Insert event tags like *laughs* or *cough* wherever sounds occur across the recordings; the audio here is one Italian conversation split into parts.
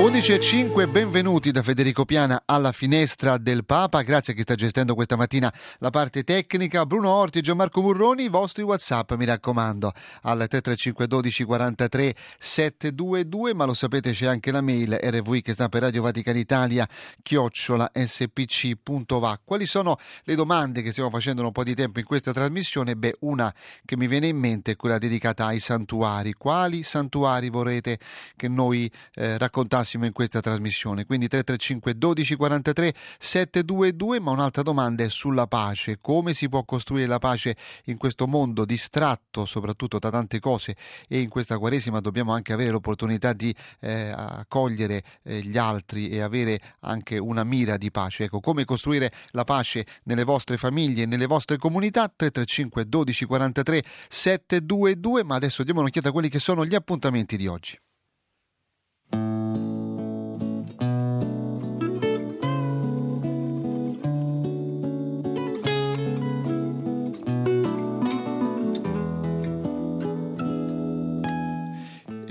11.05, benvenuti da Federico Piana alla finestra del Papa. Grazie a chi sta gestendo questa mattina la parte tecnica. Bruno Orti e Gianmarco Murroni, i vostri WhatsApp, mi raccomando, al 335 12 43 722. Ma lo sapete, c'è anche la mail rv che sta per Radio Vaticana Italia, chiocciola spc.va. Quali sono le domande che stiamo facendo da un po' di tempo in questa trasmissione? Beh, una che mi viene in mente è quella dedicata ai santuari. Quali santuari vorrete che noi eh, raccontassimo? Massimo in questa trasmissione. Quindi 335 12 43 722, ma un'altra domanda è sulla pace. Come si può costruire la pace in questo mondo distratto soprattutto da tante cose e in questa Quaresima dobbiamo anche avere l'opportunità di eh, accogliere eh, gli altri e avere anche una mira di pace. Ecco, come costruire la pace nelle vostre famiglie, nelle vostre comunità 335 12 43 722, ma adesso diamo un'occhiata a quelli che sono gli appuntamenti di oggi.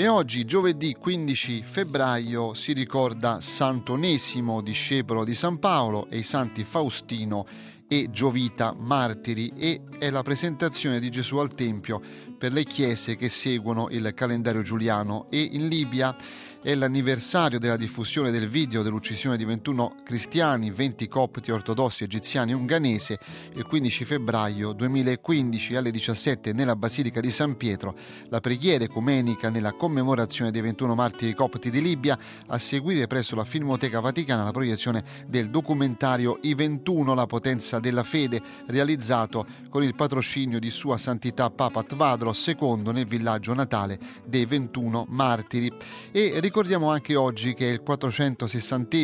Oggi, giovedì 15 febbraio, si ricorda Sant'Onesimo, discepolo di San Paolo, e i santi Faustino e Giovita, martiri, e è la presentazione di Gesù al Tempio per le chiese che seguono il calendario giuliano. E in Libia è l'anniversario della diffusione del video dell'uccisione di 21 cristiani, 20 copti ortodossi egiziani unganese il 15 febbraio 2015 alle 17 nella Basilica di San Pietro, la preghiera ecumenica nella commemorazione dei 21 martiri copti di Libia, a seguire presso la Filmoteca Vaticana la proiezione del documentario I 21, la potenza della fede, realizzato con il patrocinio di Sua Santità Papa Tvadros II nel villaggio natale dei 21 martiri. E ricordiamo anche oggi che è il 460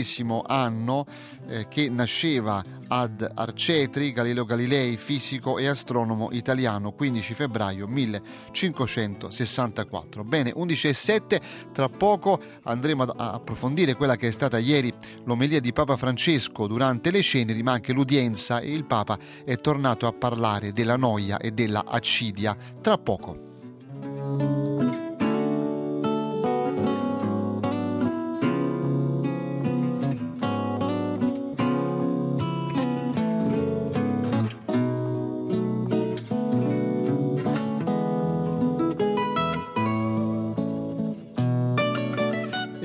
anno eh, che nasceva ad Arcetri Galileo Galilei, fisico e astronomo italiano, 15 febbraio 1564. Bene, 11 e 7, tra poco andremo a approfondire quella che è stata ieri l'omelia di Papa Francesco durante le ceneri, ma anche l'udienza e il Papa è tornato a parlare della noia e della accidia. Tra poco.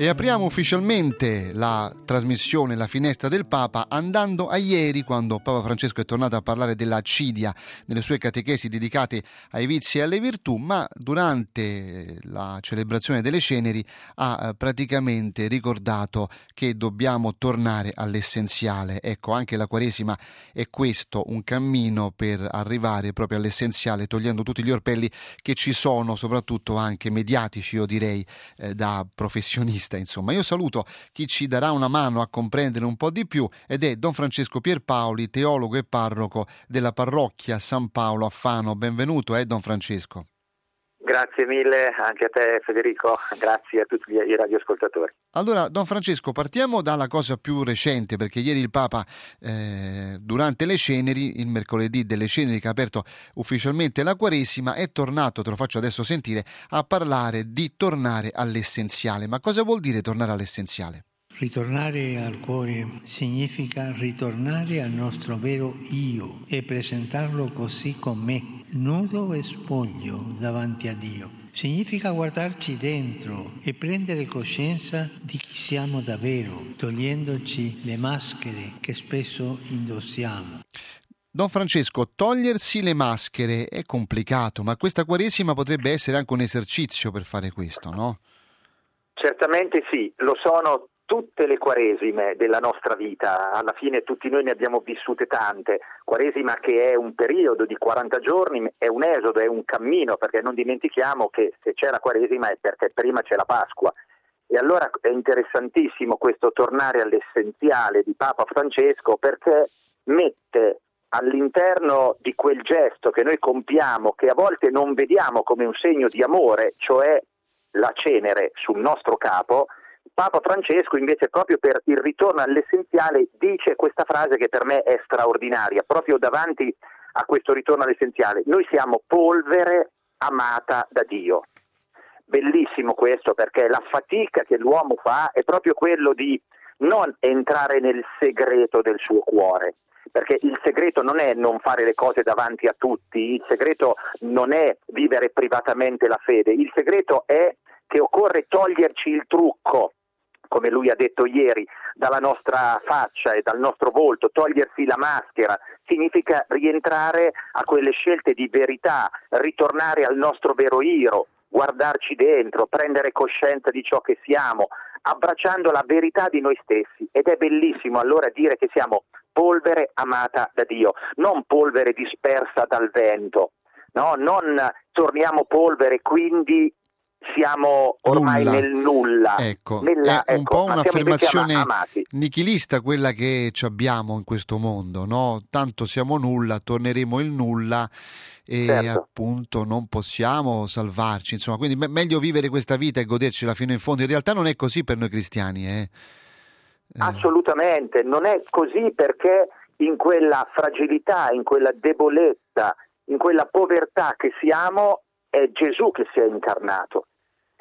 E apriamo ufficialmente la trasmissione La finestra del Papa andando a ieri quando Papa Francesco è tornato a parlare dell'accidia nelle sue catechesi dedicate ai vizi e alle virtù, ma durante la celebrazione delle ceneri ha eh, praticamente ricordato che dobbiamo tornare all'essenziale. Ecco, anche la Quaresima è questo, un cammino per arrivare proprio all'essenziale, togliendo tutti gli orpelli che ci sono, soprattutto anche mediatici, io direi, eh, da professionisti vista. Insomma, io saluto chi ci darà una mano a comprendere un po' di più ed è Don Francesco Pierpaoli, teologo e parroco della parrocchia San Paolo a Fano. Benvenuto, eh, Don Francesco. Grazie mille anche a te Federico, grazie a tutti i radioascoltatori. Allora, Don Francesco, partiamo dalla cosa più recente, perché ieri il Papa, eh, durante le ceneri, il mercoledì delle ceneri che ha aperto ufficialmente la Quaresima, è tornato, te lo faccio adesso sentire, a parlare di tornare all'essenziale. Ma cosa vuol dire tornare all'essenziale? Ritornare al cuore significa ritornare al nostro vero io e presentarlo così com'è nudo e spoglio davanti a Dio. Significa guardarci dentro e prendere coscienza di chi siamo davvero, togliendoci le maschere che spesso indossiamo. Don Francesco, togliersi le maschere è complicato, ma questa Quaresima potrebbe essere anche un esercizio per fare questo, no? Certamente sì, lo sono tutte le quaresime della nostra vita, alla fine tutti noi ne abbiamo vissute tante, quaresima che è un periodo di 40 giorni, è un esodo, è un cammino, perché non dimentichiamo che se c'è la quaresima è perché prima c'è la Pasqua. E allora è interessantissimo questo tornare all'essenziale di Papa Francesco perché mette all'interno di quel gesto che noi compiamo, che a volte non vediamo come un segno di amore, cioè la cenere sul nostro capo, Papa Francesco invece proprio per il ritorno all'essenziale dice questa frase che per me è straordinaria, proprio davanti a questo ritorno all'essenziale. Noi siamo polvere amata da Dio. Bellissimo questo perché la fatica che l'uomo fa è proprio quello di non entrare nel segreto del suo cuore, perché il segreto non è non fare le cose davanti a tutti, il segreto non è vivere privatamente la fede, il segreto è che occorre toglierci il trucco, come lui ha detto ieri, dalla nostra faccia e dal nostro volto, togliersi la maschera, significa rientrare a quelle scelte di verità, ritornare al nostro vero io, guardarci dentro, prendere coscienza di ciò che siamo, abbracciando la verità di noi stessi. Ed è bellissimo allora dire che siamo polvere amata da Dio, non polvere dispersa dal vento. No, non torniamo polvere, quindi siamo ormai nulla. nel nulla. Ecco, Nella, è un ecco, po' un'affermazione nichilista quella che ci abbiamo in questo mondo, no? Tanto siamo nulla, torneremo il nulla e Certo. appunto non possiamo salvarci, insomma, quindi me- meglio vivere questa vita e godercela fino in fondo. In realtà non è così per noi cristiani, eh. Eh, Assolutamente, non è così perché in quella fragilità, in quella debolezza, in quella povertà che siamo, è Gesù che si è incarnato,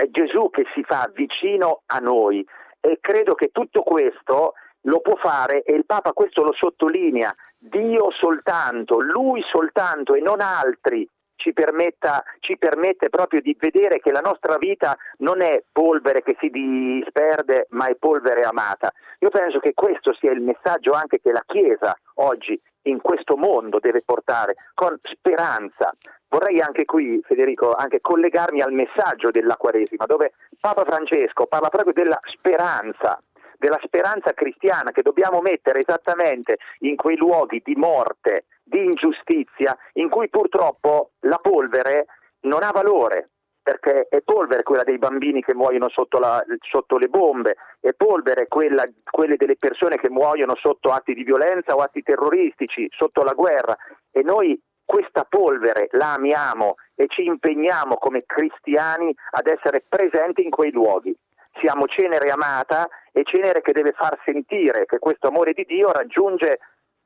è Gesù che si fa vicino a noi e credo che tutto questo lo può fare e il Papa questo lo sottolinea, Dio soltanto, Lui soltanto e non altri ci, permetta, ci permette proprio di vedere che la nostra vita non è polvere che si disperde, ma è polvere amata. Io penso che questo sia il messaggio anche che la Chiesa oggi in questo mondo deve portare con speranza. Vorrei anche qui, Federico, anche collegarmi al messaggio della Quaresima, dove Papa Francesco parla proprio della speranza, della speranza cristiana che dobbiamo mettere esattamente in quei luoghi di morte, di ingiustizia, in cui purtroppo la polvere non ha valore, perché è polvere quella dei bambini che muoiono sotto, la- sotto le bombe, è polvere quella, quelle delle persone che muoiono sotto atti di violenza o atti terroristici, sotto la guerra e noi questa polvere la amiamo e ci impegniamo come cristiani ad essere presenti in quei luoghi. Siamo cenere amata e cenere che deve far sentire che questo amore di Dio raggiunge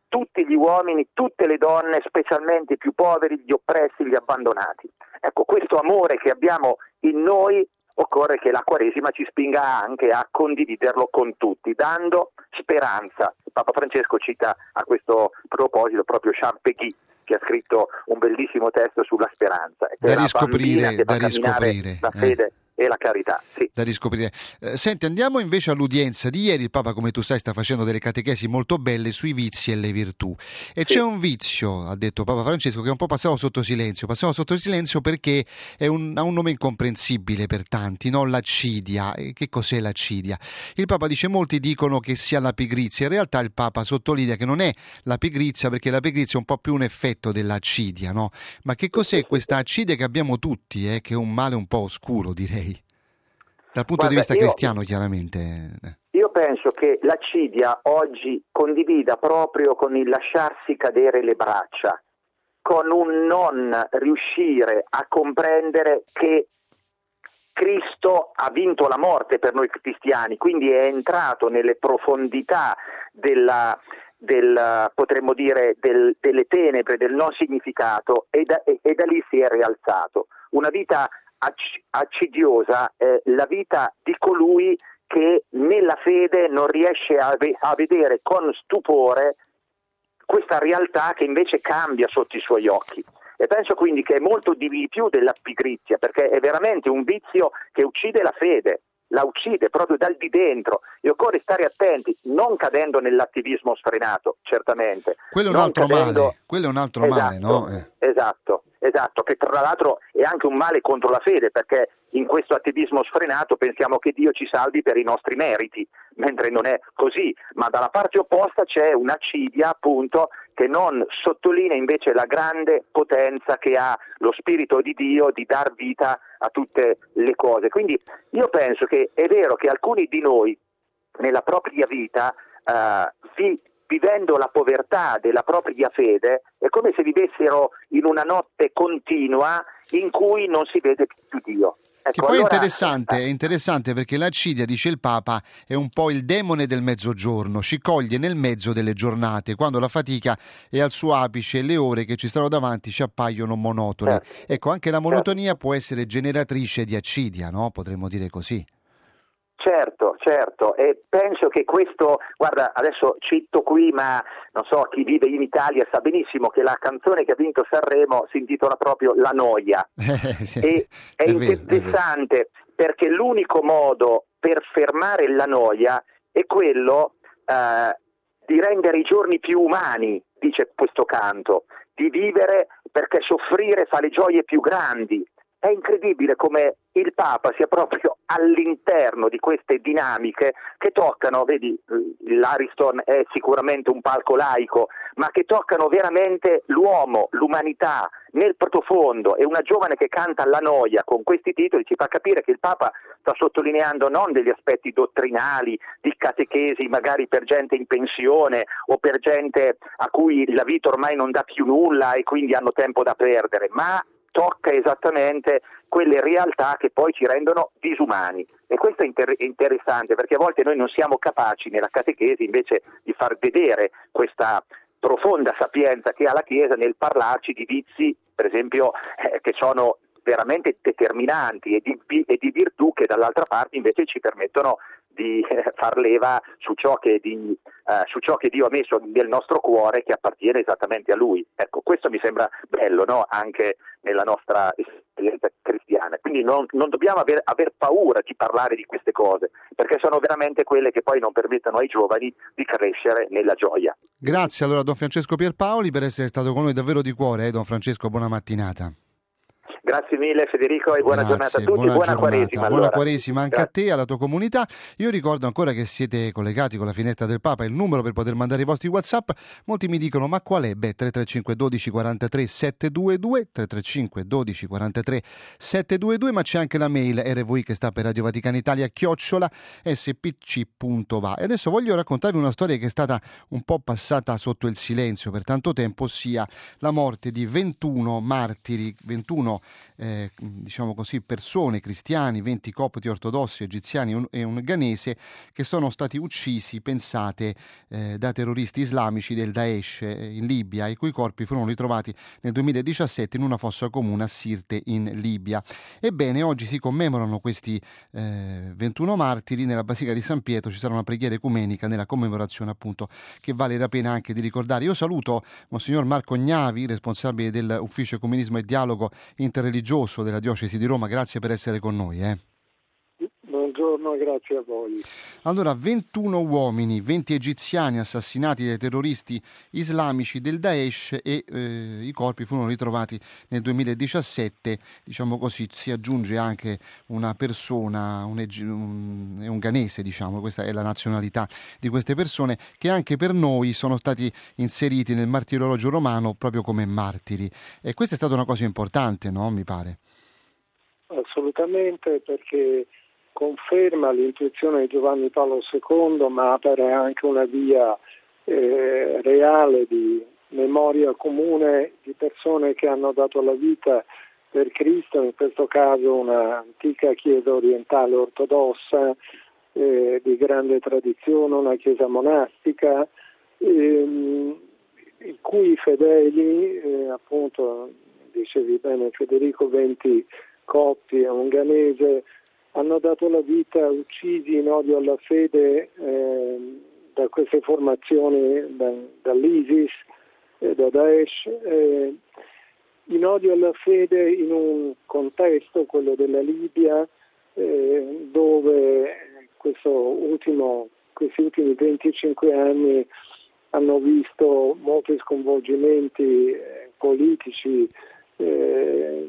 tutti gli uomini, tutte le donne, specialmente i più poveri, gli oppressi, gli abbandonati. Ecco, questo amore che abbiamo in noi occorre che la Quaresima ci spinga anche a condividerlo con tutti, dando speranza. Papa Francesco cita a questo proposito proprio Champegui, che ha scritto un bellissimo testo sulla speranza. Da riscoprire, da riscoprire, La eh. E la carità, sì. da riscoprire. Eh, senti, andiamo invece all'udienza di ieri. Il Papa, come tu sai, sta facendo delle catechesi molto belle sui vizi e le virtù. E Sì. c'è un vizio, ha detto Papa Francesco, che un po' passiamo sotto silenzio. Passiamo sotto silenzio perché è un- ha un nome incomprensibile per tanti, no? L'accidia. E che cos'è l'accidia? Il Papa dice molti dicono che sia la pigrizia. In realtà il Papa sottolinea che non è la pigrizia perché la pigrizia è un po' più un effetto dell'accidia, no? Ma che cos'è questa accidia che abbiamo tutti, eh? che è un male un po' oscuro, direi. Dal punto di Guarda, vista io- cristiano, chiaramente. eh. Io penso che la Cidia oggi condivida proprio con il lasciarsi cadere le braccia, con un non riuscire a comprendere che Cristo ha vinto la morte per noi cristiani, quindi è entrato nelle profondità della, del, potremmo dire, del- delle tenebre, del non significato e da, e- e da lì si è rialzato. Una vita accidiosa è la vita di colui che nella fede non riesce a, ve- a vedere con stupore questa realtà che invece cambia sotto i suoi occhi. E penso quindi che è molto di più della pigrizia, perché è veramente un vizio che uccide la fede, la uccide proprio dal di dentro e occorre stare attenti, non cadendo nell'attivismo sfrenato, certamente. Quello è un non altro cadendo- male, quello è un altro male, Esatto, no? Eh. Esatto, esatto, che tra l'altro è anche un male contro la fede, perché in questo attivismo sfrenato pensiamo che Dio ci salvi per i nostri meriti, mentre non è così, ma dalla parte opposta c'è un'accidia appunto che non sottolinea invece la grande potenza che ha lo Spirito di Dio di dar vita a tutte le cose. Quindi io penso che è vero che alcuni di noi nella propria vita eh, vi, vivendo la povertà della propria fede è come se vivessero in una notte continua in cui non si vede più Dio. Ecco, che poi allora... è, interessante, è interessante perché l'accidia, dice il Papa, è un po' il demone del mezzogiorno, ci coglie nel mezzo delle giornate, quando la fatica è al suo apice e le ore che ci stanno davanti ci appaiono monotone. Eh. Ecco, anche la monotonia eh. può essere generatrice di accidia, no? Potremmo dire così. Certo, certo, e penso che questo, guarda, adesso cito qui, ma non so, chi vive in Italia sa benissimo che la canzone che ha vinto Sanremo si intitola proprio La noia. *laughs* Eh, sì, e è, è interessante vero. perché l'unico modo per fermare la noia è quello eh, di rendere i giorni più umani, dice questo canto, di vivere perché soffrire fa le gioie più grandi, è incredibile come il Papa sia proprio *laughs* all'interno di queste dinamiche che toccano, vedi, l'Ariston è sicuramente un palco laico, ma che toccano veramente l'uomo, l'umanità nel profondo. E una giovane che canta alla noia con questi titoli ci fa capire che il Papa sta sottolineando non degli aspetti dottrinali, di catechesi magari per gente in pensione o per gente a cui la vita ormai non dà più nulla e quindi hanno tempo da perdere, ma tocca esattamente quelle realtà che poi ci rendono disumani. E questo è inter- interessante perché a volte noi non siamo capaci nella catechesi invece di far vedere questa profonda sapienza che ha la Chiesa nel parlarci di vizi, per esempio, eh, che sono veramente determinanti e di, e di virtù che dall'altra parte invece ci permettono di *laughs* far leva su ciò, di, eh, su ciò, che Dio ha messo nel nostro cuore che appartiene esattamente a Lui. Ecco, questo mi sembra bello no? anche nella nostra esperienza cristiana. Quindi non, non dobbiamo aver, aver, paura di parlare di queste cose, perché sono veramente quelle che poi non permettono ai giovani di crescere nella gioia. Grazie allora Don Francesco Pierpaoli per essere stato con noi davvero di cuore, eh, Don Francesco, buona mattinata. Grazie mille Federico e buona Grazie, giornata a tutti, buona, buona Quaresima. Buona allora. Quaresima anche Grazie. a te, alla tua comunità. Io ricordo ancora che siete collegati con la finestra del Papa, il numero per poter mandare i vostri WhatsApp. Molti mi dicono "Ma qual è?" Beh, 335 12 43 722 335 12 43 722, ma c'è anche la mail RVI che sta per Radio Vaticana Italia chiocciola spc.va. E adesso voglio raccontarvi una storia che è stata un po' passata sotto il silenzio per tanto tempo, ossia la morte di 21 martiri, 21 eh, diciamo così, persone, cristiani, 20 copti ortodossi, egiziani e un ghanese, che sono stati uccisi, pensate, eh, da terroristi islamici del Daesh eh, in Libia, i cui corpi furono ritrovati nel 2017 in una fossa comune a Sirte in Libia. Ebbene, oggi si commemorano questi 21 eh, martiri, nella Basilica di San Pietro ci sarà una preghiera ecumenica nella commemorazione appunto che vale la pena anche di ricordare. Io saluto Monsignor Marco Gnavi, responsabile dell'Ufficio Ecumenismo e Dialogo Inter religioso della diocesi di Roma, grazie per essere con noi. Eh. Buongiorno, grazie a voi. Allora, 21 uomini, 20 egiziani assassinati dai terroristi islamici del Daesh e eh, i corpi furono ritrovati nel 2017, diciamo così, si aggiunge anche una persona, un, un, un ghanese, diciamo, questa è la nazionalità di queste persone, che anche per noi sono stati inseriti nel martirologio romano proprio come martiri. E questa è stata una cosa importante, no? Mi pare. Assolutamente, perché conferma l'intuizione di Giovanni Paolo II, ma apre anche una via eh, reale di memoria comune di persone che hanno dato la vita per Cristo, in questo caso un'antica chiesa orientale ortodossa eh, di grande tradizione, una chiesa monastica, ehm, i cui fedeli, eh, appunto, dicevi bene Federico, 20 copti e un ghanese, hanno dato la vita uccisi in odio alla fede eh, da queste formazioni, da, dall'ISIS e da Daesh, eh, in odio alla fede in un contesto, quello della Libia, eh, dove ultimo, questi ultimi 25 anni hanno visto molti sconvolgimenti eh, politici, eh,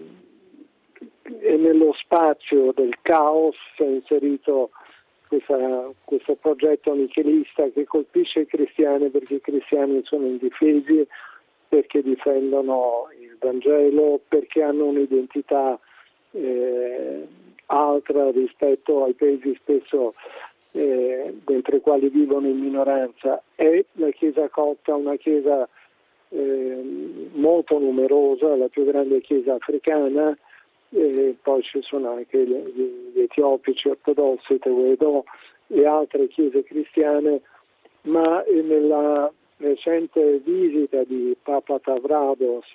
e nello spazio del caos si è inserito questa, questo progetto nichelista che colpisce i cristiani perché i cristiani sono indifesi, perché difendono il Vangelo, perché hanno un'identità eh, altra rispetto ai paesi spesso eh, dentro i quali vivono in minoranza. È la Chiesa copta una Chiesa eh, molto numerosa, la più grande Chiesa africana, e poi ci sono anche gli, gli etiopici ortodossi, Tewedo e altre chiese cristiane, ma nella recente visita di Papa Tavrados,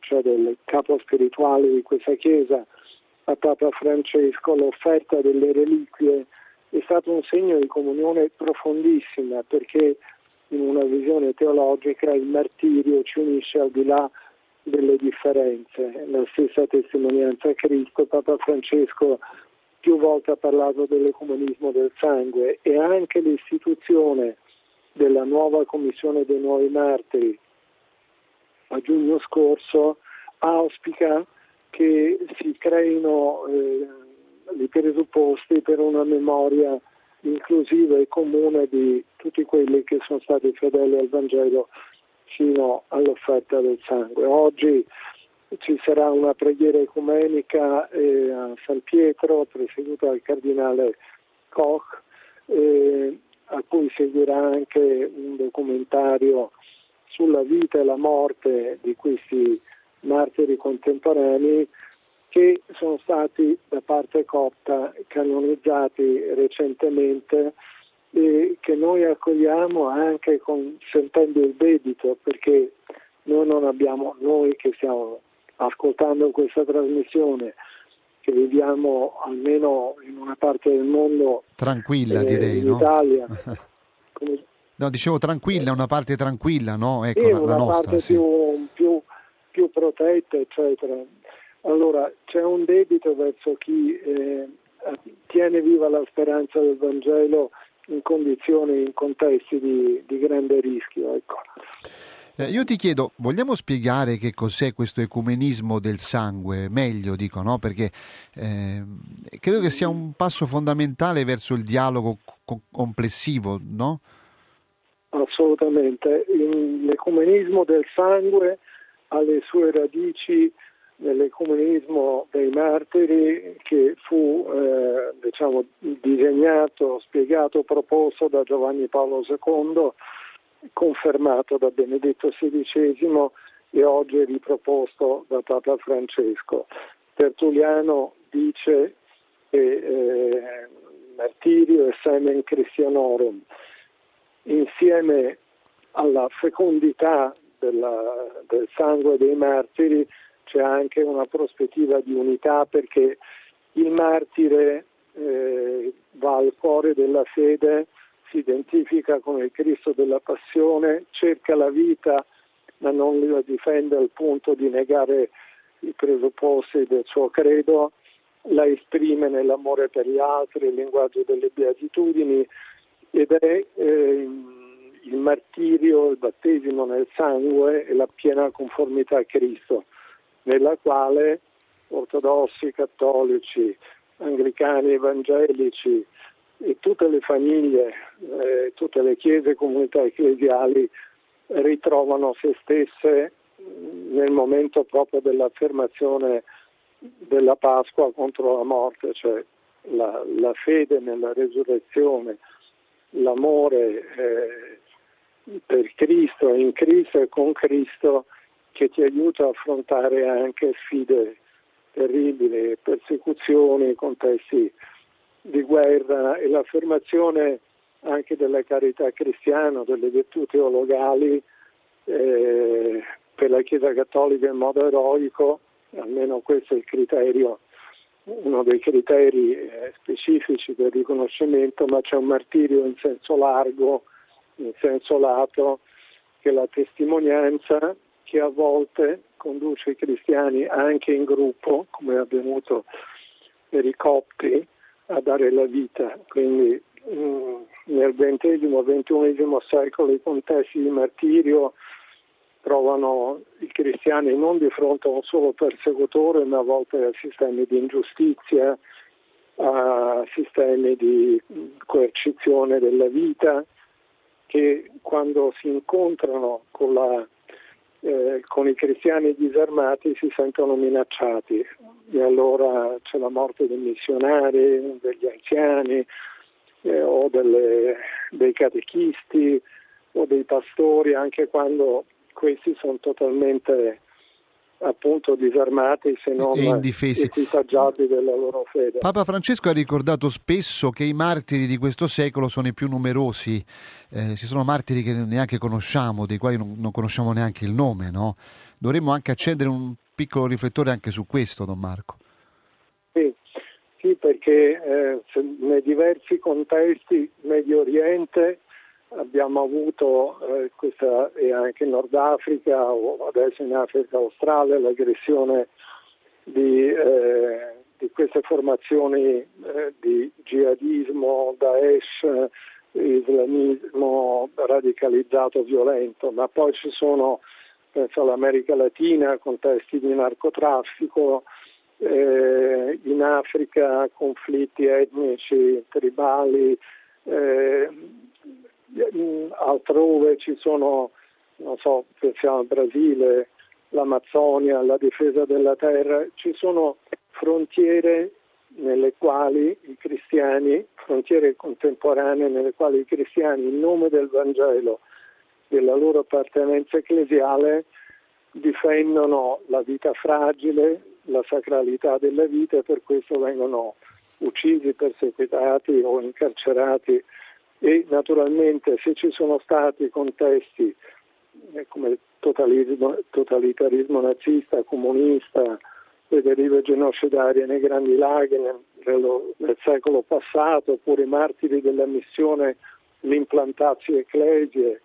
cioè del capo spirituale di questa chiesa, a Papa Francesco, l'offerta delle reliquie è stato un segno di comunione profondissima perché in una visione teologica il martirio ci unisce al di là delle differenze, la stessa testimonianza a Cristo, Papa Francesco più volte ha parlato dell'ecumenismo del sangue e anche l'istituzione della nuova commissione dei nuovi martiri. A giugno scorso auspica che si creino eh, i presupposti per una memoria inclusiva e comune di tutti quelli che sono stati fedeli al Vangelo fino all'offerta del sangue. Oggi ci sarà una preghiera ecumenica eh, a San Pietro, presieduta dal cardinale Koch, eh, a cui seguirà anche un documentario sulla vita e la morte di questi martiri contemporanei che sono stati da parte copta canonizzati recentemente e che noi accogliamo anche con, sentendo il debito perché noi non abbiamo, noi che stiamo ascoltando questa trasmissione, che viviamo almeno in una parte del mondo tranquilla eh, direi, in no? Italia. *laughs* Come... No, dicevo tranquilla, una parte tranquilla, no? Ecco, sì, la, una nostra, parte sì. più, più, più, protetta, eccetera. Allora, c'è un debito verso chi eh, tiene viva la speranza del Vangelo in condizioni, in contesti di, di grande rischio. Ecco. Eh, io ti chiedo, vogliamo spiegare che cos'è questo ecumenismo del sangue? Meglio, dico, no? Perché eh, credo che sia un passo fondamentale verso il dialogo co- complessivo, no? Assolutamente. L'ecumenismo del sangue ha le sue radici nell'ecumenismo dei martiri che fu eh, diciamo, disegnato, spiegato, proposto da Giovanni Paolo II, confermato da Benedetto XVI e oggi riproposto da Papa Francesco. Tertulliano dice che eh, martirio e semen christianorum, insieme alla fecondità della, del sangue dei martiri, c'è anche una prospettiva di unità perché il martire eh, va al cuore della fede, si identifica con il Cristo della passione, cerca la vita ma non la difende al punto di negare i presupposti del suo credo, la esprime nell'amore per gli altri, il linguaggio delle beatitudini ed è eh, il martirio, il battesimo nel sangue e la piena conformità a Cristo nella quale ortodossi, cattolici, anglicani, evangelici e tutte le famiglie, eh, tutte le chiese e comunità ecclesiali ritrovano se stesse nel momento proprio dell'affermazione della Pasqua contro la morte, cioè la, la fede nella resurrezione, l'amore eh, per Cristo, in Cristo e con Cristo che ti aiuta a affrontare anche sfide terribili, persecuzioni, contesti di guerra e l'affermazione anche della carità cristiana, delle virtù teologali eh, per la Chiesa Cattolica in modo eroico, almeno questo è il criterio, uno dei criteri eh, specifici del riconoscimento, ma c'è un martirio in senso largo, in senso lato, che la testimonianza che a volte conduce i cristiani anche in gruppo, come è avvenuto per i copti, a dare la vita. Quindi mm, nel XX-XXI secolo i contesti di martirio trovano i cristiani non di fronte a un solo persecutore, ma a volte a sistemi di ingiustizia, a a sistemi di coercizione della vita che quando si incontrano con, la, eh, con i cristiani disarmati si sentono minacciati. E allora c'è la morte dei missionari, degli anziani eh, o delle, dei catechisti o dei pastori anche quando questi sono totalmente appunto disarmati se non equipaggiati della loro fede. Papa Francesco ha ricordato spesso che i martiri di questo secolo sono i più numerosi, eh, ci sono martiri che neanche conosciamo, dei quali non, non conosciamo neanche il nome, no? Dovremmo anche accendere un piccolo riflettore anche su questo, Don Marco. Sì, sì perché eh, nei diversi contesti Medio Oriente abbiamo avuto eh, questa, e anche in Nord Africa o adesso in Africa australe l'aggressione di, eh, di queste formazioni eh, di jihadismo, Daesh, islamismo radicalizzato violento, ma poi ci sono penso all'America Latina contesti di narcotraffico, eh, in Africa conflitti etnici, tribali, eh, altrove ci sono, non so, pensiamo al Brasile, l'Amazzonia, la difesa della terra, ci sono frontiere nelle quali i cristiani, frontiere contemporanee nelle quali i cristiani in nome del Vangelo, della loro appartenenza ecclesiale, difendono la vita fragile, la sacralità della vita e per questo vengono uccisi, perseguitati o incarcerati e naturalmente se ci sono stati contesti eh, come totalismo, totalitarismo nazista, comunista, le derive genocidarie nei Grandi Laghi nel, nel secolo passato, oppure i martiri della missione l'implantatio ecclesie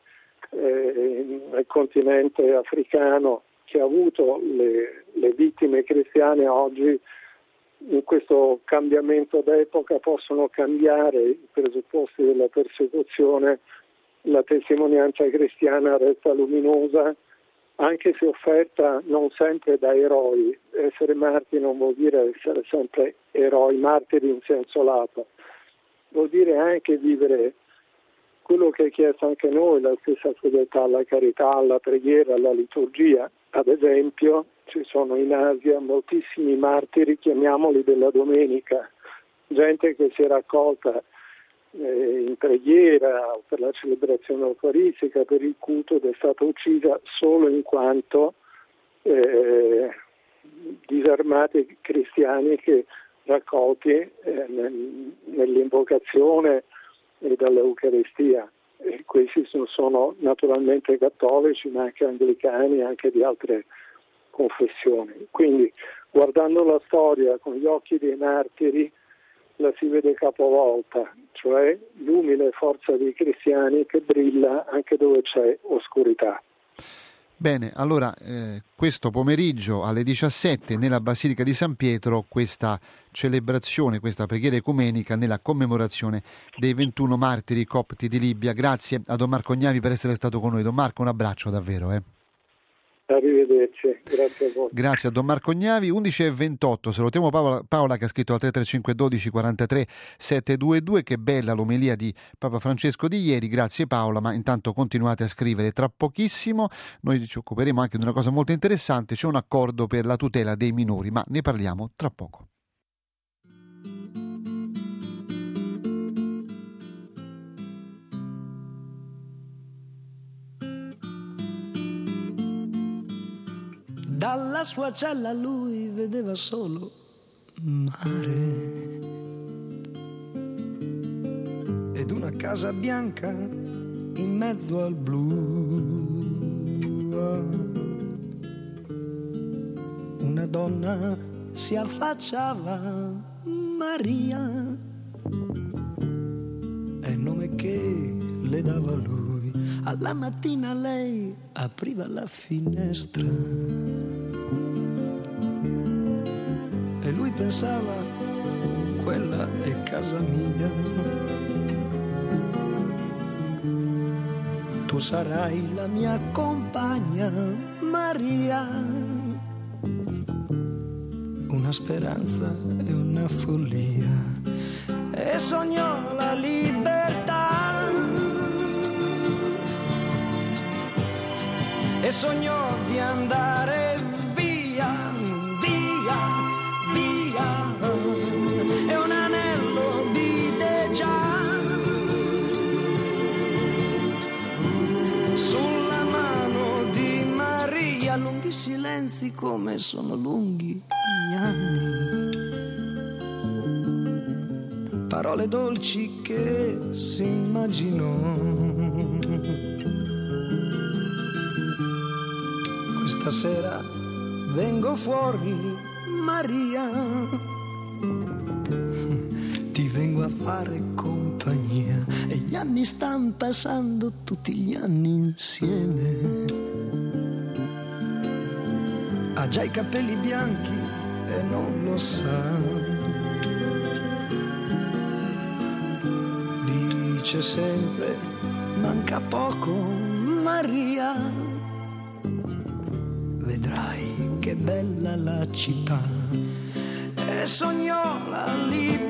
eh, nel continente africano che ha avuto le, le vittime cristiane oggi in questo cambiamento d'epoca possono cambiare i presupposti della persecuzione, la testimonianza cristiana resta luminosa, anche se offerta non sempre da eroi. Essere martiri non vuol dire essere sempre eroi, martiri in senso lato, vuol dire anche vivere quello che ha chiesto anche noi, la stessa fedeltà alla carità, alla preghiera, alla liturgia. Ad esempio, ci sono in Asia moltissimi martiri, chiamiamoli della domenica, gente che si è raccolta eh, in preghiera per la celebrazione eucaristica, per il culto ed è stata uccisa solo in quanto eh, disarmati cristiani che raccolti eh, nell'invocazione e dall'Eucaristia. E questi sono naturalmente cattolici, ma anche anglicani, anche di altre confessioni. Quindi guardando la storia con gli occhi dei martiri la si vede capovolta, cioè l'umile forza dei cristiani che brilla anche dove c'è oscurità. Bene, allora eh, questo pomeriggio alle 17 nella Basilica di San Pietro questa celebrazione, questa preghiera ecumenica nella commemorazione dei 21 martiri copti di Libia. Grazie a Don Marco Gnavi per essere stato con noi. Don Marco, un abbraccio davvero. Eh. Arrivederci, grazie a voi. Grazie a Don Marco Gnavi, 11 e 28. Salutiamo Paola, Paola che ha scritto al 335 12 43 722. Che bella l'omelia di Papa Francesco di ieri. Grazie Paola, ma intanto continuate a scrivere. Tra pochissimo noi ci occuperemo anche di una cosa molto interessante, c'è un accordo per la tutela dei minori, ma ne parliamo tra poco. Dalla sua cella lui vedeva solo mare ed una casa bianca in mezzo al blu. Una donna si affacciava, Maria, è il nome che le dava lui. Alla mattina lei apriva la finestra e lui pensava, quella è casa mia. Tu sarai la mia compagna, Maria. Una speranza e una follia e sognò la libertà. E sognò di andare via, via, via. E un anello vide già sulla mano di Maria. Lunghi silenzi come sono lunghi gli anni parole dolci che si immaginò. Questa sera vengo fuori, Maria, ti vengo a fare compagnia e gli anni stanno passando tutti gli anni insieme. Ha già i capelli bianchi e non lo sa. dice sempre manca poco Maria vedrai che bella la città. E sognò la libertà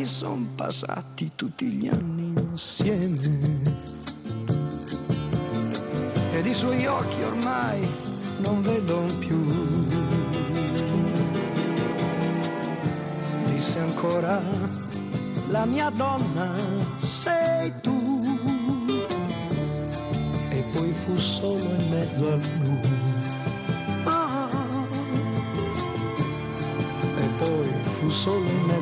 anni sono passati tutti gli anni insieme. Ed i suoi occhi ormai non vedo più. Disse ancora la mia donna sei tu. E poi fu solo in mezzo al blu Ah, e poi fu solo in mezzo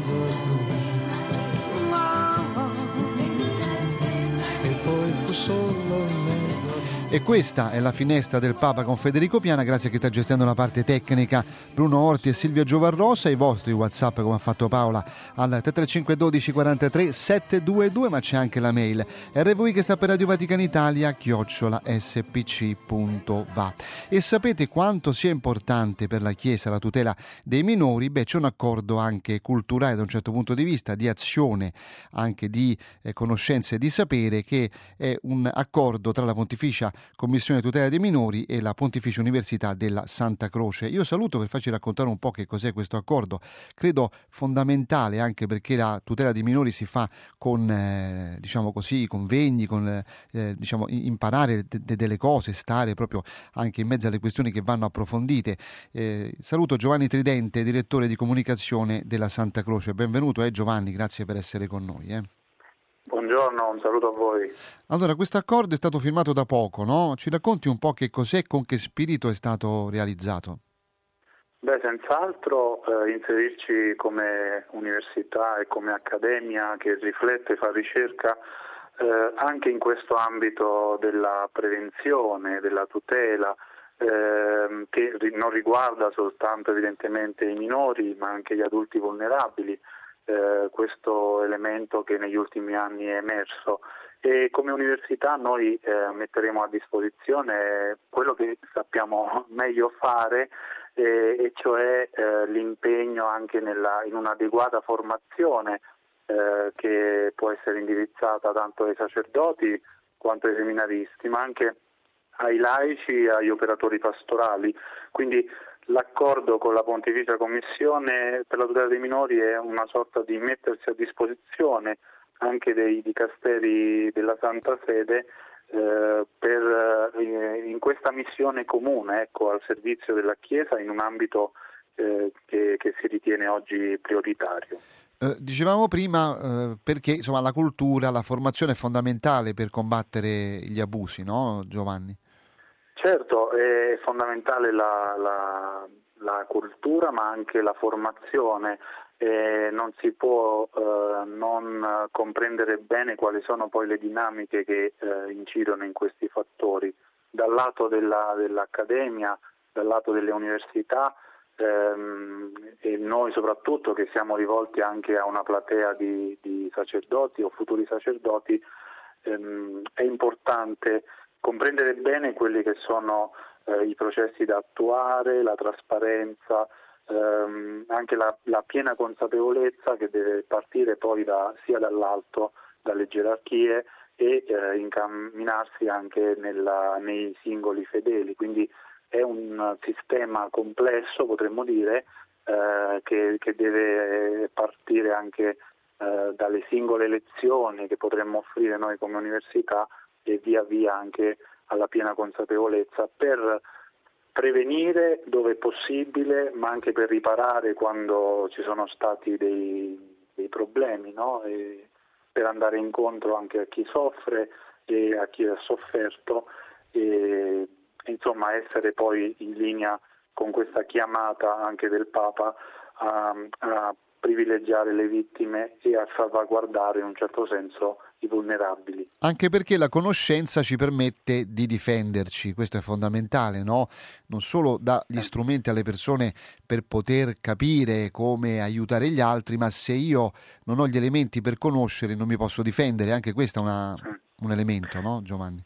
E questa è la finestra del Papa con Federico Piana, grazie a chi sta gestendo la parte tecnica, Bruno Orti e Silvia Giovarrosa, i vostri WhatsApp come ha fatto Paola al 335 12 43 722, ma c'è anche la mail RVI che sta per Radio Vaticana Italia, chiocciola spc.va. E sapete quanto sia importante per la Chiesa la tutela dei minori? Beh, c'è un accordo anche culturale da un certo punto di vista, di azione, anche di eh, conoscenza e di sapere, che è un accordo tra la Pontificia Commissione Tutela dei Minori e la Pontificia Università della Santa Croce. Io saluto per farci raccontare un po' che cos'è questo accordo, credo fondamentale anche perché la tutela dei minori si fa con, eh, diciamo così, convegni, con eh, diciamo, imparare de- de- delle cose, stare proprio anche in mezzo alle questioni che vanno approfondite. Eh, saluto Giovanni Tridente, direttore di comunicazione della Santa Croce. Benvenuto eh, Giovanni, grazie per essere con noi. Eh. Buongiorno, un saluto a voi. Allora, questo accordo è stato firmato da poco, no? Ci racconti un po' che cos'è e con che spirito è stato realizzato? Beh, senz'altro eh, inserirci come università e come accademia che riflette e fa ricerca eh, anche in questo ambito della prevenzione, della tutela, ehm, che non riguarda soltanto evidentemente i minori, ma anche gli adulti vulnerabili, eh, questo elemento che negli ultimi anni è emerso. E come università noi eh, metteremo a disposizione quello che sappiamo *laughs* meglio fare eh, e cioè eh, l'impegno anche nella, in un'adeguata formazione eh, che può essere indirizzata tanto ai sacerdoti quanto ai seminaristi, ma anche ai laici e agli operatori pastorali. Quindi l'accordo con la Pontificia Commissione per la tutela dei minori è una sorta di mettersi a disposizione anche dei dicasteri della Santa Sede eh, per, eh, in questa missione comune ecco, al servizio della Chiesa in un ambito eh, che, che si ritiene oggi prioritario. Eh, dicevamo prima eh, perché insomma, la cultura, la formazione è fondamentale per combattere gli abusi, no Giovanni? Certo, è fondamentale la, la, la cultura ma anche la formazione e non si può eh, non comprendere bene quali sono poi le dinamiche che eh, incidono in questi fattori. Dal lato della, dell'accademia, dal lato delle università ehm, e noi soprattutto che siamo rivolti anche a una platea di, di sacerdoti o futuri sacerdoti, ehm, è importante comprendere bene quelli che sono eh, i processi da attuare, la trasparenza, ehm, anche la, la, piena consapevolezza che deve partire poi da, sia dall'alto, dalle gerarchie e eh, incamminarsi anche nella, nei singoli fedeli. Quindi è un sistema complesso, potremmo dire, eh, che, che, deve partire anche eh, dalle singole lezioni che potremmo offrire noi come università e via via anche alla piena consapevolezza per prevenire dove è possibile, ma anche per riparare quando ci sono stati dei, dei problemi, no? per andare incontro anche a chi soffre e a chi ha sofferto e insomma essere poi in linea con questa chiamata anche del Papa a, a privilegiare le vittime e a salvaguardare in un certo senso i vulnerabili. Anche perché la conoscenza ci permette di difenderci, questo è fondamentale, no? Non solo dà gli strumenti alle persone per poter capire come aiutare gli altri, ma se io non ho gli elementi per conoscere non mi posso difendere, anche questo è una, un elemento, no Giovanni?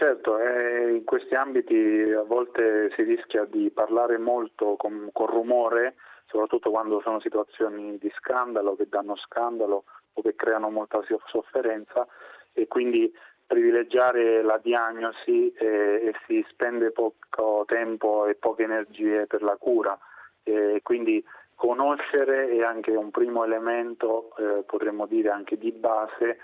certo, eh, in questi ambiti a volte si rischia di parlare molto con, con rumore, soprattutto quando sono situazioni di scandalo che danno scandalo o che creano molta sofferenza e quindi privilegiare la diagnosi e, e si spende poco tempo e poche energie per la cura. E quindi conoscere è anche un primo elemento, eh, potremmo dire anche di base,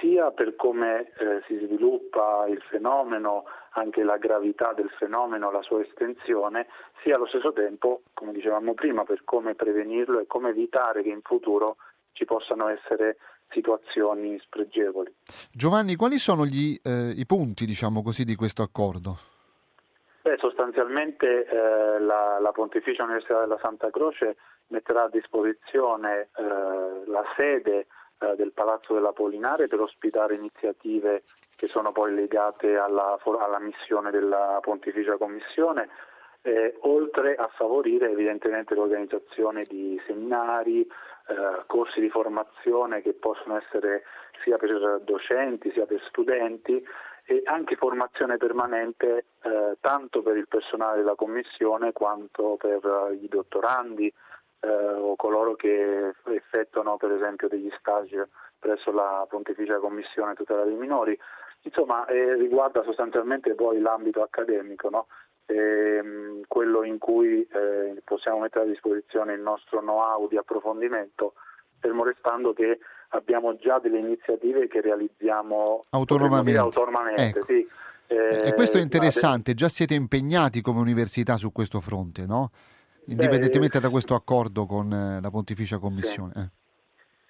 sia per come eh, si sviluppa il fenomeno, anche la gravità del fenomeno, la sua estensione, sia allo stesso tempo, come dicevamo prima, per come prevenirlo e come evitare che in futuro ci possano essere situazioni spregevoli. Giovanni, quali sono gli, eh, i punti diciamo così, di questo accordo? Beh, sostanzialmente eh, la, la, Pontificia Università della Santa Croce metterà a disposizione eh, la sede eh, del Palazzo della Polinare per ospitare iniziative che sono poi legate alla, alla missione della Pontificia Commissione, eh, oltre a favorire evidentemente l'organizzazione di seminari, eh, corsi di formazione che possono essere sia per docenti sia per studenti e anche formazione permanente eh, tanto per il personale della Commissione quanto per i dottorandi eh, o coloro che effettuano per esempio degli stage presso la Pontificia Commissione Tutela dei Minori. Insomma, eh, riguarda sostanzialmente poi l'ambito accademico, no? Ehm, quello in cui eh, possiamo mettere a disposizione il nostro know-how di approfondimento, fermo restando che abbiamo già delle iniziative che realizziamo autonomamente. autonomamente ecco. sì. eh, e questo è interessante, già siete impegnati come università su questo fronte, no? indipendentemente Beh, da questo accordo con eh, la Pontificia Commissione. Sì. Eh.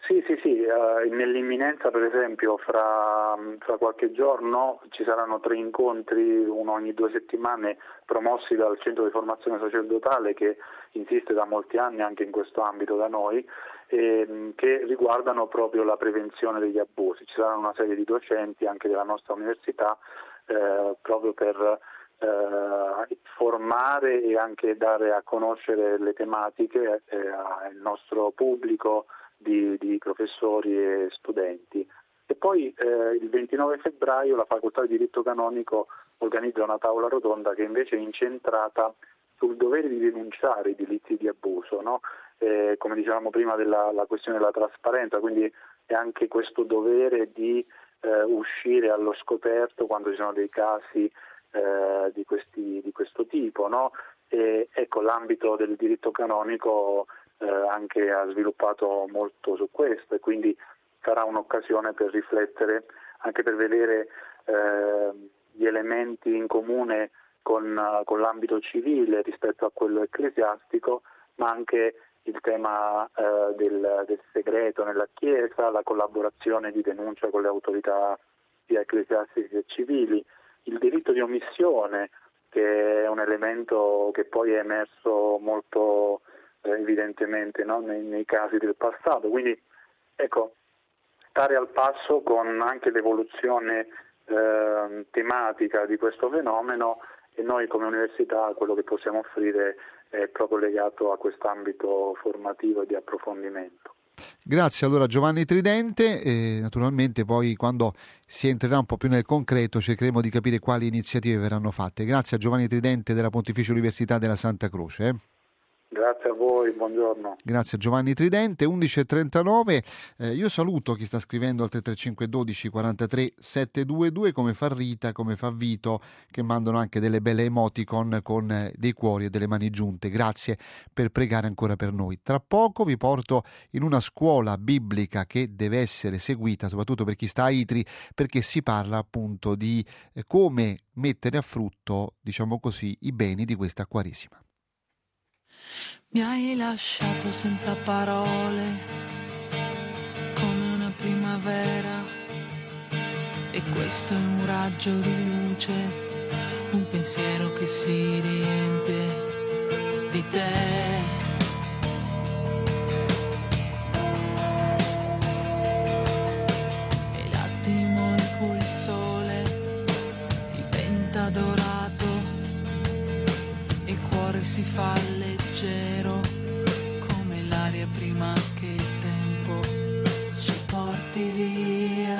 Sì, sì, sì, uh, nell'imminenza per esempio fra, fra, qualche giorno ci saranno tre incontri, uno ogni due settimane, promossi dal Centro di Formazione Sacerdotale che insiste da molti anni anche in questo ambito da noi, e, che riguardano proprio la prevenzione degli abusi. Ci saranno una serie di docenti anche della nostra università eh, proprio per eh, formare e anche dare a conoscere le tematiche eh, al nostro pubblico di, di professori e studenti. E poi eh, il 29 febbraio la facoltà di diritto canonico organizza una tavola rotonda che invece è incentrata sul dovere di denunciare i delitti di abuso, no? eh, come dicevamo prima della questione della trasparenza, quindi è anche questo dovere di eh, uscire allo scoperto quando ci sono dei casi eh, di, questi, di, questo tipo. No? E, ecco, l'ambito del diritto canonico anche ha sviluppato molto su questo e quindi sarà un'occasione per riflettere, anche per vedere eh, gli elementi in comune con, con, l'ambito civile rispetto a quello ecclesiastico, ma anche il tema eh, del, del, segreto nella Chiesa, la collaborazione di denuncia con le autorità sia ecclesiastiche che civili, il diritto di omissione, che è un elemento che poi è emerso molto eh, evidentemente no? nei, nei, casi del passato. Quindi ecco, stare al passo con anche l'evoluzione eh, tematica di questo fenomeno e noi come università quello che possiamo offrire è proprio legato a quest'ambito formativo e di approfondimento. Grazie allora Giovanni Tridente, e naturalmente poi quando si entrerà un po' più nel concreto cercheremo di capire quali iniziative verranno fatte. Grazie a Giovanni Tridente della Pontificia Università della Santa Croce. Grazie a voi, buongiorno. Grazie a Giovanni Tridente, 11.39. Eh, io saluto chi sta scrivendo al 335 12 43 722 come fa Rita, come fa Vito, che mandano anche delle belle emoticon con eh, dei cuori e delle mani giunte. Grazie per pregare ancora per noi. Tra poco vi porto in una scuola biblica che deve essere seguita, soprattutto per chi sta a Itri, perché si parla appunto di eh, come mettere a frutto, diciamo così, i beni di questa Quaresima. Mi hai lasciato senza parole, come una primavera, e questo è un raggio di luce, un pensiero che si riempie di te. E l'attimo in cui il sole diventa dorato il cuore si fa leggero come l'aria prima che il tempo ci porti via,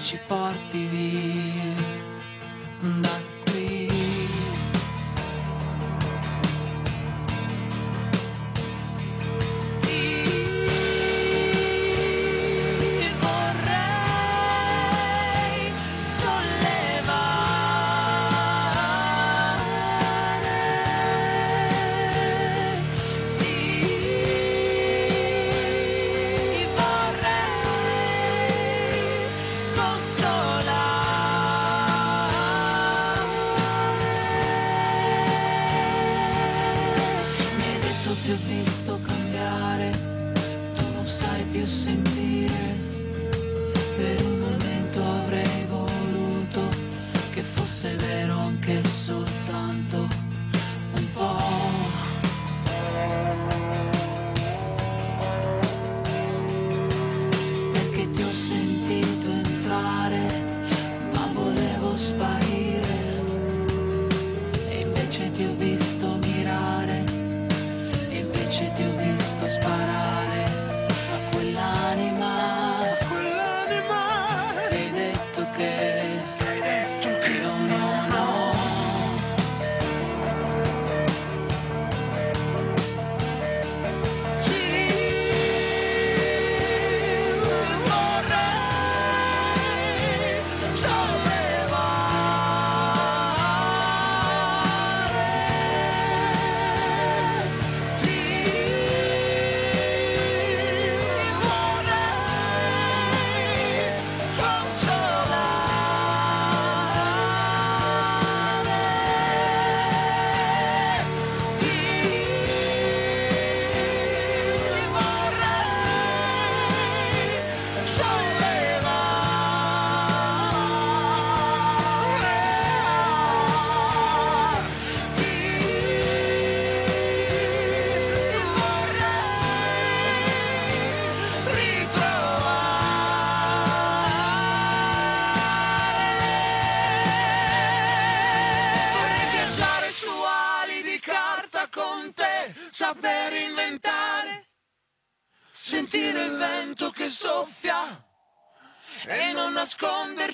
ci porti via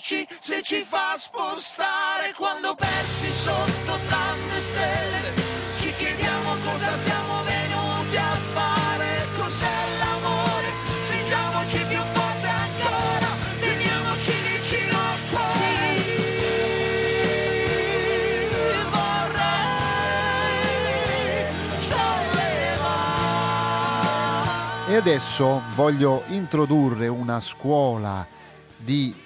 nasconderci se ci fa spostare quando persi sotto tante stelle. Ci chiediamo cosa siamo venuti a fare cos'è l'amore? Stringiamoci più forte ancora teniamoci vicino al cuore vorrei sollevare. E adesso voglio introdurre una scuola di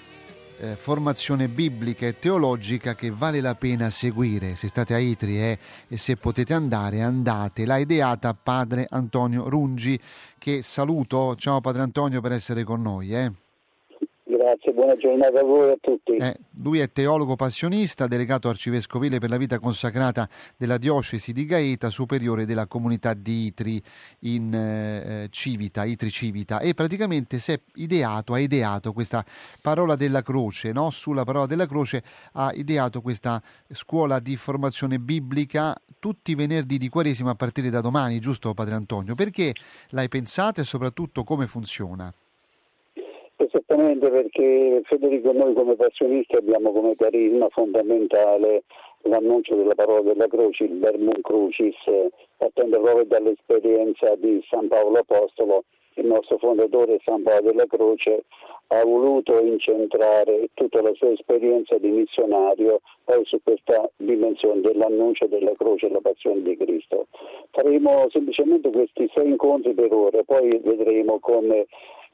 eh, formazione biblica e teologica che vale la pena seguire. Se state a Itri eh, e se potete andare, andate. L'ha ideata padre Antonio Rungi, che saluto. Ciao padre Antonio per essere con noi. Eh. Grazie buona giornata a voi e a tutti. Eh, lui è teologo passionista, delegato arcivescovile per la vita consacrata della diocesi di Gaeta, superiore della comunità di Itri in eh, Civita, Itri Civita, e praticamente si è ideato, ha ideato questa parola della croce, no? sulla parola della croce ha ideato questa scuola di formazione biblica tutti i venerdì di Quaresima a partire da domani, giusto Padre Antonio? Perché l'hai pensata e soprattutto come funziona? Esattamente perché Federico noi come passionisti abbiamo come carisma fondamentale l'annuncio della parola della croce, il Vermum Crucis, partendo proprio dall'esperienza di San Paolo Apostolo, il nostro fondatore San Paolo della Croce ha voluto incentrare tutta la sua esperienza di missionario poi su questa dimensione dell'annuncio della croce e la passione di Cristo. Faremo semplicemente questi sei incontri per ora, poi vedremo come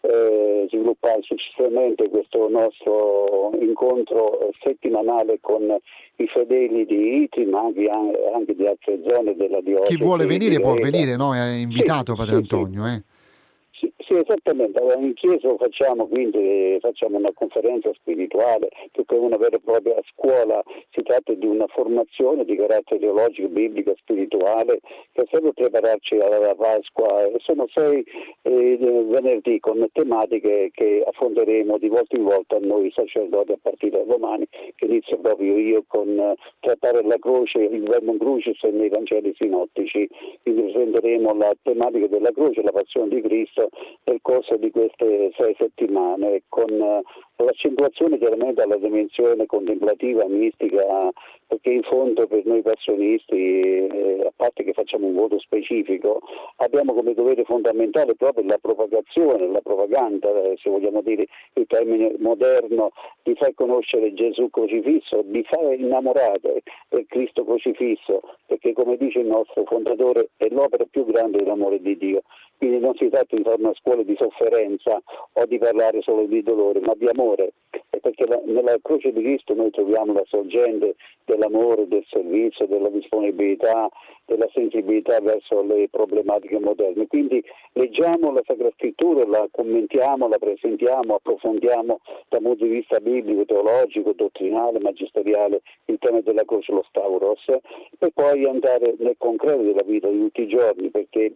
eh, sviluppare successivamente questo nostro incontro settimanale con i fedeli di Iti, ma anche, anche di altre zone della diocesi. Chi vuole venire può venire, no? È invitato sì, Padre sì, Antonio. Sì. Eh. Sì, sì, esattamente. In chiesa facciamo quindi facciamo una conferenza spirituale, più che una vera e propria scuola, si tratta di una formazione di carattere teologico, biblico, spirituale, che serve a prepararci alla Pasqua. Sono sei eh, venerdì con tematiche che affronteremo di volta in volta noi sacerdoti a partire da domani, che inizio proprio io con eh, trattare la croce, il verbo crucis nei Vangeli sinottici. Quindi presenteremo la tematica della croce, la passione di Cristo nel corso di queste sei settimane, con eh, l'accentuazione chiaramente alla dimensione contemplativa, mistica, perché in fondo per noi passionisti, eh, a parte che facciamo un voto specifico, abbiamo come dovere fondamentale proprio la propagazione, la propaganda, eh, se vogliamo dire il termine moderno, di far conoscere Gesù crocifisso, di far innamorare Cristo crocifisso, perché come dice il nostro fondatore è l'opera più grande dell'amore di Dio. Quindi non si tratta di fare una scuola di sofferenza o di parlare solo di dolore, ma di amore, perché la, nella croce di Cristo noi troviamo la sorgente dell'amore, del servizio, della disponibilità, della sensibilità verso le problematiche moderne. Quindi leggiamo la Sacra Scrittura, la commentiamo, la presentiamo, approfondiamo dal punto di vista biblico, teologico, dottrinale, magisteriale il tema della croce, lo Stauros, e poi andare nel concreto della vita di tutti i giorni, perché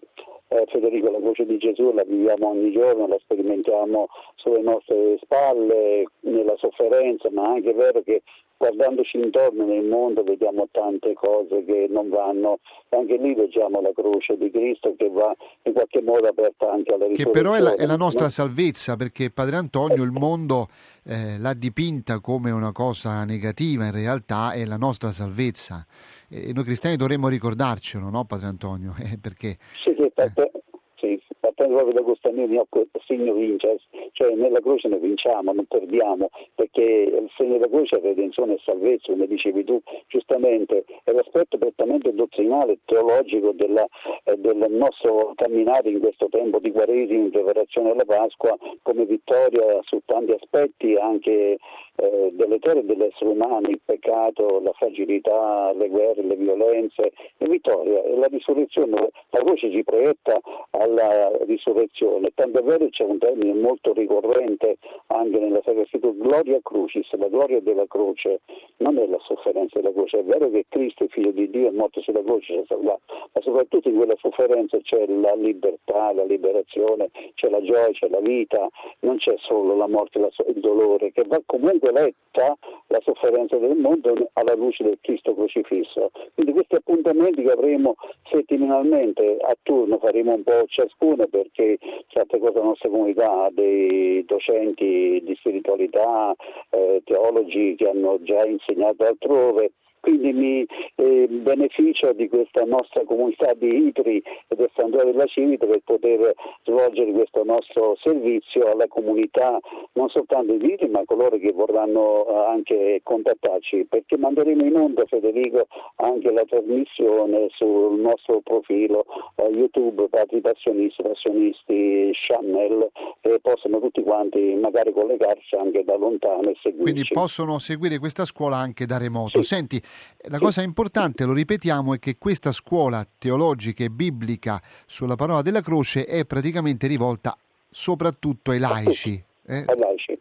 eh, Federico, la voce di Gesù la viviamo ogni giorno, la sperimentiamo sulle nostre spalle, nella sofferenza, ma anche è vero che guardandoci intorno nel mondo vediamo tante cose che non vanno, anche lì vediamo la croce di Cristo che va in qualche modo aperta anche alla risurrezione. Che però è la, è la nostra salvezza, perché Padre Antonio il mondo eh, l'ha dipinta come una cosa negativa, in realtà è la nostra salvezza. E noi cristiani dovremmo ricordarcelo, no Padre Antonio? *laughs* Eh, perché... Sì, sì, eh partendo proprio da questo mio segno vinces, cioè nella croce noi vinciamo, non perdiamo, perché il segno della croce è redenzione e salvezza, come dicevi tu giustamente, è l'aspetto prettamente dottrinale, teologico della, eh, del nostro camminare in questo tempo di Quaresima in preparazione alla Pasqua come vittoria su tanti aspetti anche eh, delle terre dell'essere umano, il peccato, la fragilità, le guerre, le violenze, e vittoria e la risurrezione, la croce ci proietta alla risurrezione, tanto è vero c'è un termine molto ricorrente anche nella Sacra Scrittura, gloria crucis, la gloria della croce, non è la sofferenza della croce, è vero che Cristo, il figlio di Dio, è morto sulla croce, ma soprattutto in quella sofferenza c'è la libertà, la liberazione, c'è la gioia, c'è la vita, non c'è solo la morte, il dolore, che va comunque letta la sofferenza del mondo alla luce del Cristo crocifisso. Quindi questi appuntamenti che avremo settimanalmente a turno faremo un po' ciascuno perché certe cose la nostra comunità ha dei docenti di spiritualità, eh, teologi che hanno già insegnato altrove quindi mi eh, beneficio di questa nostra comunità di ITRI e del Santuario della Civita per poter svolgere questo nostro servizio alla comunità, non soltanto di ITRI ma coloro che vorranno eh, anche contattarci, perché manderemo in onda, Federico, anche la trasmissione sul nostro profilo eh, YouTube Padri Passionisti, Passionisti Channel e possono tutti quanti magari collegarsi anche da lontano e seguirci. Quindi possono seguire questa scuola anche da remoto. Sì. Senti, la cosa importante, lo ripetiamo, è che questa scuola teologica e biblica sulla parola della croce è praticamente rivolta soprattutto ai laici. Eh? Ai laici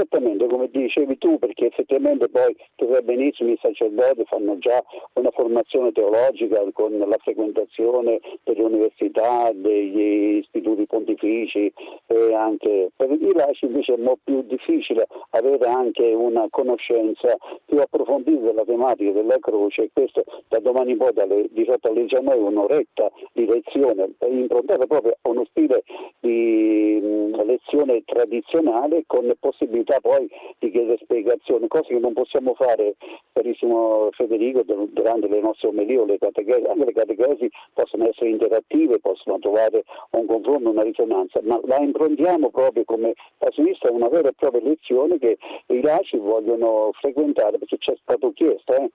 esattamente come dicevi tu, perché effettivamente poi tu sai benissimo i sacerdoti fanno già una formazione teologica con la frequentazione delle università, degli istituti pontifici e anche per i laici invece è molto più difficile avere anche una conoscenza più approfondita della tematica della croce e questo da domani poi dalle 18 alle 19 un'oretta di lezione improntata proprio a uno stile di mh, lezione tradizionale con possibilità poi di chiedere spiegazioni, cose che non possiamo fare, carissimo Federico, durante le nostre omelie o le catechesi, anche le catechesi possono essere interattive, possono trovare un confronto, una risonanza, ma la improntiamo proprio come pasionista una vera e propria lezione che i laici vogliono frequentare perché ci è stato chiesto. Eh?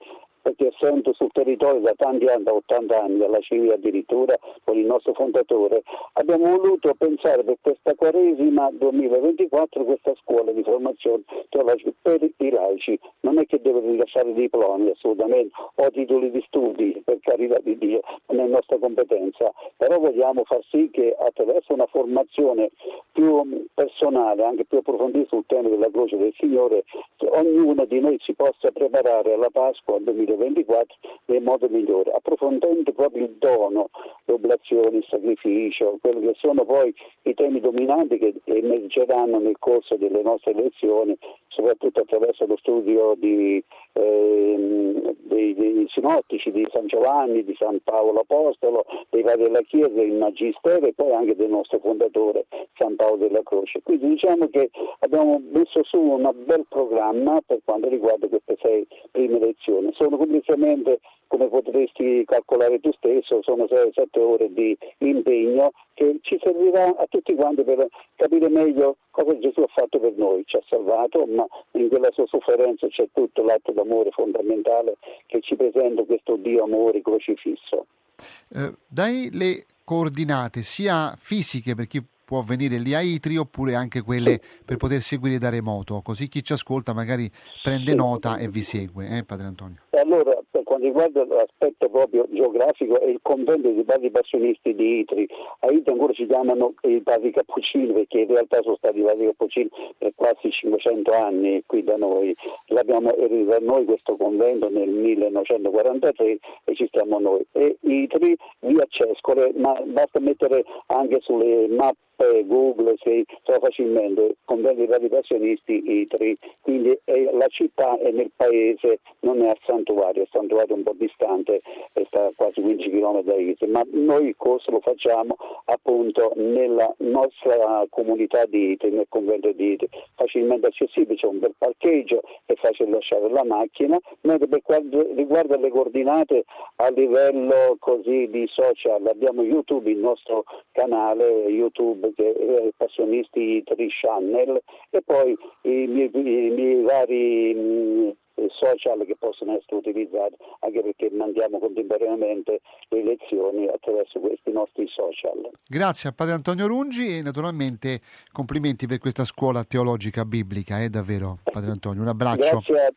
Perché essendo sul territorio da tanti anni, da 80 anni, alla civile addirittura, con il nostro fondatore, abbiamo voluto pensare per questa Quaresima 2024 questa scuola di formazione per i laici. Non è che deve rilasciare diplomi assolutamente o titoli di studi, per carità di Dio, non è nostra competenza, però vogliamo far sì che attraverso una formazione più personale, anche più approfondita sul tema della croce del Signore, ognuno di noi si possa preparare alla Pasqua 2024 2024 nel modo migliore, approfondendo proprio il dono, le oblazioni, il sacrificio, quelli che sono poi i temi dominanti che emergeranno nel corso delle nostre lezioni, soprattutto attraverso lo studio di, eh, dei, dei, sinottici di San Giovanni, di San Paolo Apostolo, dei vari della Chiesa, il Magistero e poi anche del nostro fondatore San Paolo della Croce. Quindi diciamo che abbiamo messo su un bel programma per quanto riguarda queste sei prime lezioni. Sono complessivamente, come potresti calcolare tu stesso, sono 6-7 ore di impegno che ci servirà a tutti quanti per capire meglio cosa Gesù ha fatto per noi. Ci ha salvato, ma in quella sua sofferenza c'è tutto l'atto d'amore fondamentale che ci presenta questo Dio amore crocifisso. Eh, dai le coordinate sia fisiche per chi può venire lì a Itri oppure anche quelle per poter seguire da remoto, così chi ci ascolta magari prende sì. nota e vi segue, eh, Padre Antonio? Allora, per quanto riguarda l'aspetto proprio geografico, è il convento dei padri passionisti di Itri. A Itri ancora si chiamano i padri cappuccini, perché in realtà sono stati i padri cappuccini per quasi 500 anni qui da noi. L'abbiamo ereditato noi questo convento nel 1943 e ci stiamo noi. E Itri, via Cescole, ma basta mettere anche sulle mappe Google si trova facilmente convento dei padri passionisti Itri, quindi la città è nel paese, non è al santuario, il santuario è un po' distante, sta a quasi 15 km da Itri, ma noi il corso lo facciamo appunto nella nostra comunità di Itri, nel convento di Itri, facilmente accessibile, c'è un bel parcheggio, è facile lasciare la macchina, mentre per quanto riguarda le coordinate a livello così di social abbiamo YouTube, il nostro canale YouTube è Passionisti Itri Channel e poi i miei, i miei vari mh, social che possono essere utilizzati anche perché mandiamo contemporaneamente le lezioni attraverso questi nostri social. Grazie a Padre Antonio Rungi e naturalmente complimenti per questa scuola teologica biblica, è eh, davvero Padre Antonio, un abbraccio. Grazie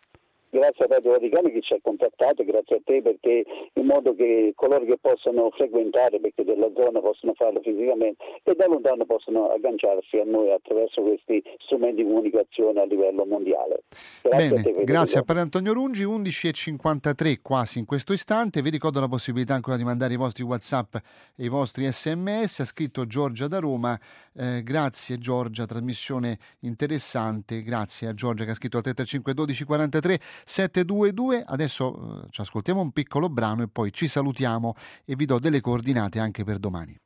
grazie a Radio Vaticano che ci ha contattato, grazie a te perché in modo che coloro che possono frequentare, perché della zona possono farlo fisicamente e da lontano possono agganciarsi a noi attraverso questi strumenti di comunicazione a livello mondiale. Grazie Bene, a te, grazie a Padre Antonio Rungi, 11.53 quasi in questo istante, vi ricordo la possibilità ancora di mandare i vostri Whatsapp e i vostri sms, ha scritto Giorgia da Roma, eh, grazie Giorgia, trasmissione interessante, grazie a Giorgia che ha scritto al 35 12 43 722. Adesso eh, ci ascoltiamo un piccolo brano e poi ci salutiamo e vi do delle coordinate anche per domani.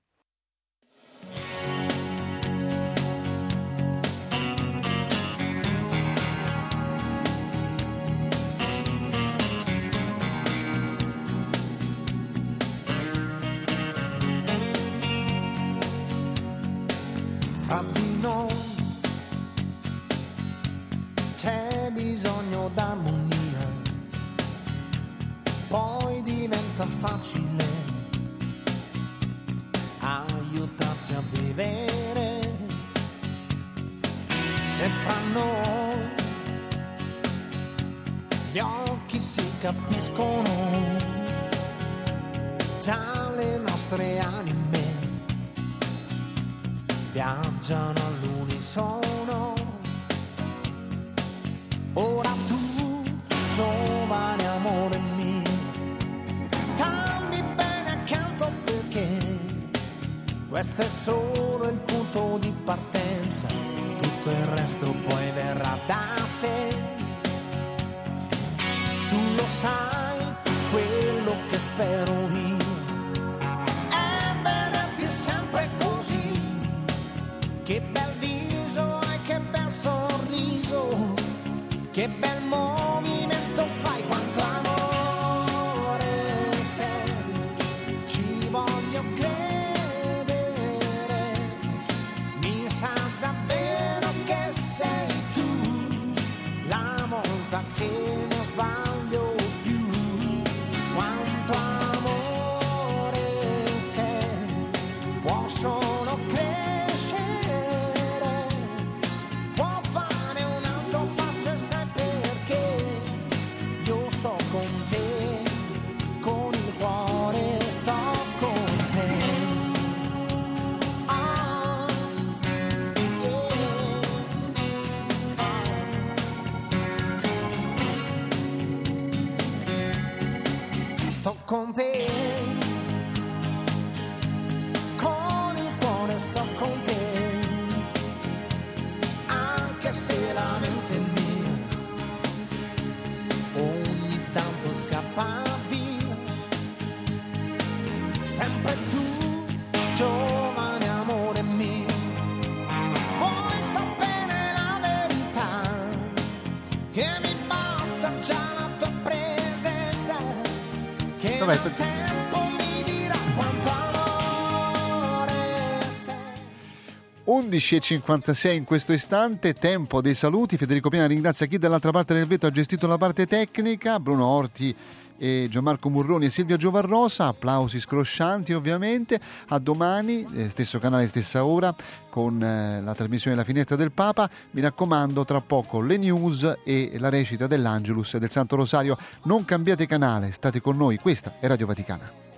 Diventa facile aiutarsi a vivere. Se fra noi gli occhi si capiscono, già le nostre anime viaggiano all'unisono Ora tu, giovane amore questo è solo il punto di partenza, tutto il resto poi verrà da sé. Tu lo sai, quello che spero io vederti sempre così. Che bel sei. 11.56 in questo istante, tempo dei saluti. Federico Piana ringrazia chi dall'altra parte del vetro ha gestito la parte tecnica, Bruno Orti e Gianmarco Murroni e Silvia Giovarrosa, applausi scroscianti ovviamente. A domani, eh, stesso canale, stessa ora, con eh, la trasmissione La finestra del Papa. Mi raccomando, tra poco le news e la recita dell'Angelus e del Santo Rosario. Non cambiate canale, state con noi, questa è Radio Vaticana.